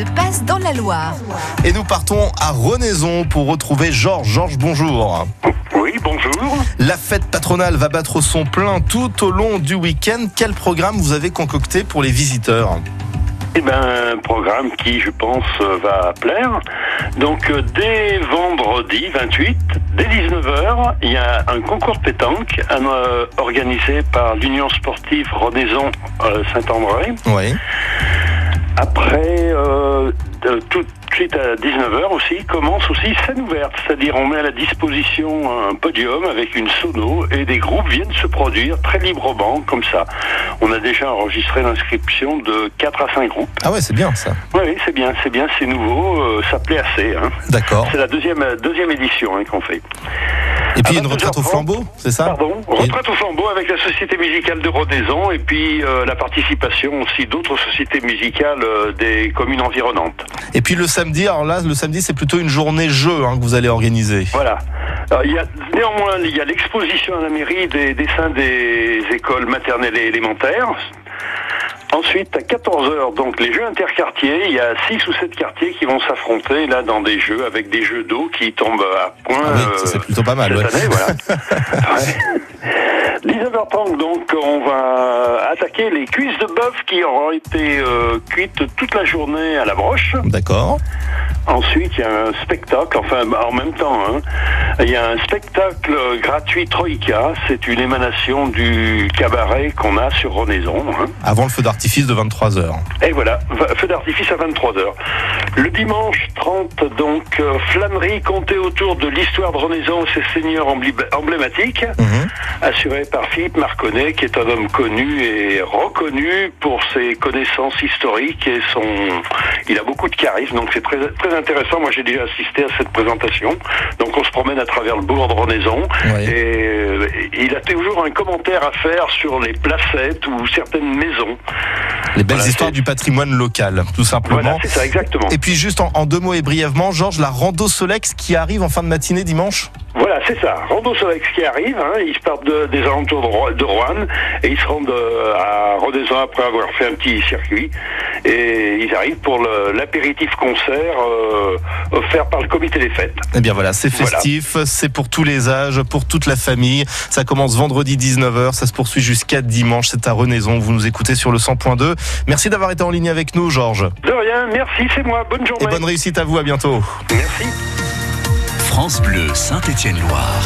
se passe dans la Loire. Et nous partons à Renaison pour retrouver Georges. Georges, bonjour. Oui, bonjour. La fête patronale va battre son plein tout au long du week-end. Quel programme vous avez concocté pour les visiteurs Eh ben, un programme qui, je pense, va plaire. Donc, euh, dès vendredi 28, dès 19h, il y a un concours de pétanque euh, organisé par l'Union sportive Renaison euh, Saint-André. Oui. Après, euh, de- tout de suite à 19h aussi, commence aussi scène ouverte. C'est-à-dire, on met à la disposition un podium avec une sono et des groupes viennent se produire très librement, comme ça. On a déjà enregistré l'inscription de 4 à 5 groupes. Ah ouais, c'est bien ça. Oui, oui, c'est bien, c'est bien, c'est nouveau, euh, ça plaît assez. Hein. D'accord. C'est la deuxième, euh, deuxième édition hein, qu'on fait. Et puis une retraite au 22h30. flambeau, c'est ça Pardon Et- Retraite au flambeau avec la Société musicale de Rodaison et puis euh, la participation aussi d'autres sociétés musicales euh, des communes environnantes. Et puis le samedi, alors là, le samedi, c'est plutôt une journée jeu hein, que vous allez organiser. Voilà. Alors, il y a, néanmoins, il y a l'exposition à la mairie des dessins des écoles maternelles et élémentaires. Ensuite, à 14h, donc les jeux interquartiers, il y a 6 ou 7 quartiers qui vont s'affronter là dans des jeux avec des jeux d'eau qui tombent à point Ah oui, euh, c'est plutôt pas mal. cette ouais. année, voilà. Ouais. 19h30, donc on va attaquer les cuisses de bœuf qui auront été euh, cuites toute la journée à la broche. D'accord. Ensuite, il y a un spectacle, enfin en même temps, hein, il y a un spectacle gratuit Troïka. C'est une émanation du cabaret qu'on a sur Renaison. hein. Avant le feu d'artifice de 23h. Et voilà, feu d'artifice à 23h. Le dimanche 30, donc, euh, flânerie comptée autour de l'histoire de Renaison et ses seigneurs emblématiques, Mhm. assurée par Philippe Marconnet, qui est un homme connu et reconnu pour ses connaissances historiques et son... Il a beaucoup de charisme, donc c'est très, très intéressant. Moi, j'ai déjà assisté à cette présentation. Donc, on se promène à travers le bourg de Renaison Oui. et euh, il a toujours un commentaire à faire sur les placettes ou certaines maisons. Les belles Voilà, histoires du patrimoine local, tout simplement. Voilà, c'est ça, exactement. Et puis juste en, en deux mots et brièvement, Georges, la rando Solex qui arrive en fin de matinée dimanche? Voilà, c'est ça. Rando Solex qui arrive, hein, ils partent de- des alentours de, de Rouen et ils se rendent euh, à Rodezan après avoir fait un petit circuit. Et ils arrivent pour l'apéritif concert euh, offert par le comité des fêtes. Eh bien voilà, c'est Voilà. festif, c'est pour tous les âges, pour toute la famille. Ça commence vendredi 19h, ça se poursuit jusqu'à dimanche, c'est à Renaison. Vous nous écoutez sur le 100.2. Merci d'avoir été en ligne avec nous, Georges. De rien, merci, c'est moi. Bonne Et journée. bonne réussite à vous, à bientôt. Merci. France Bleu Saint-Étienne-Loire.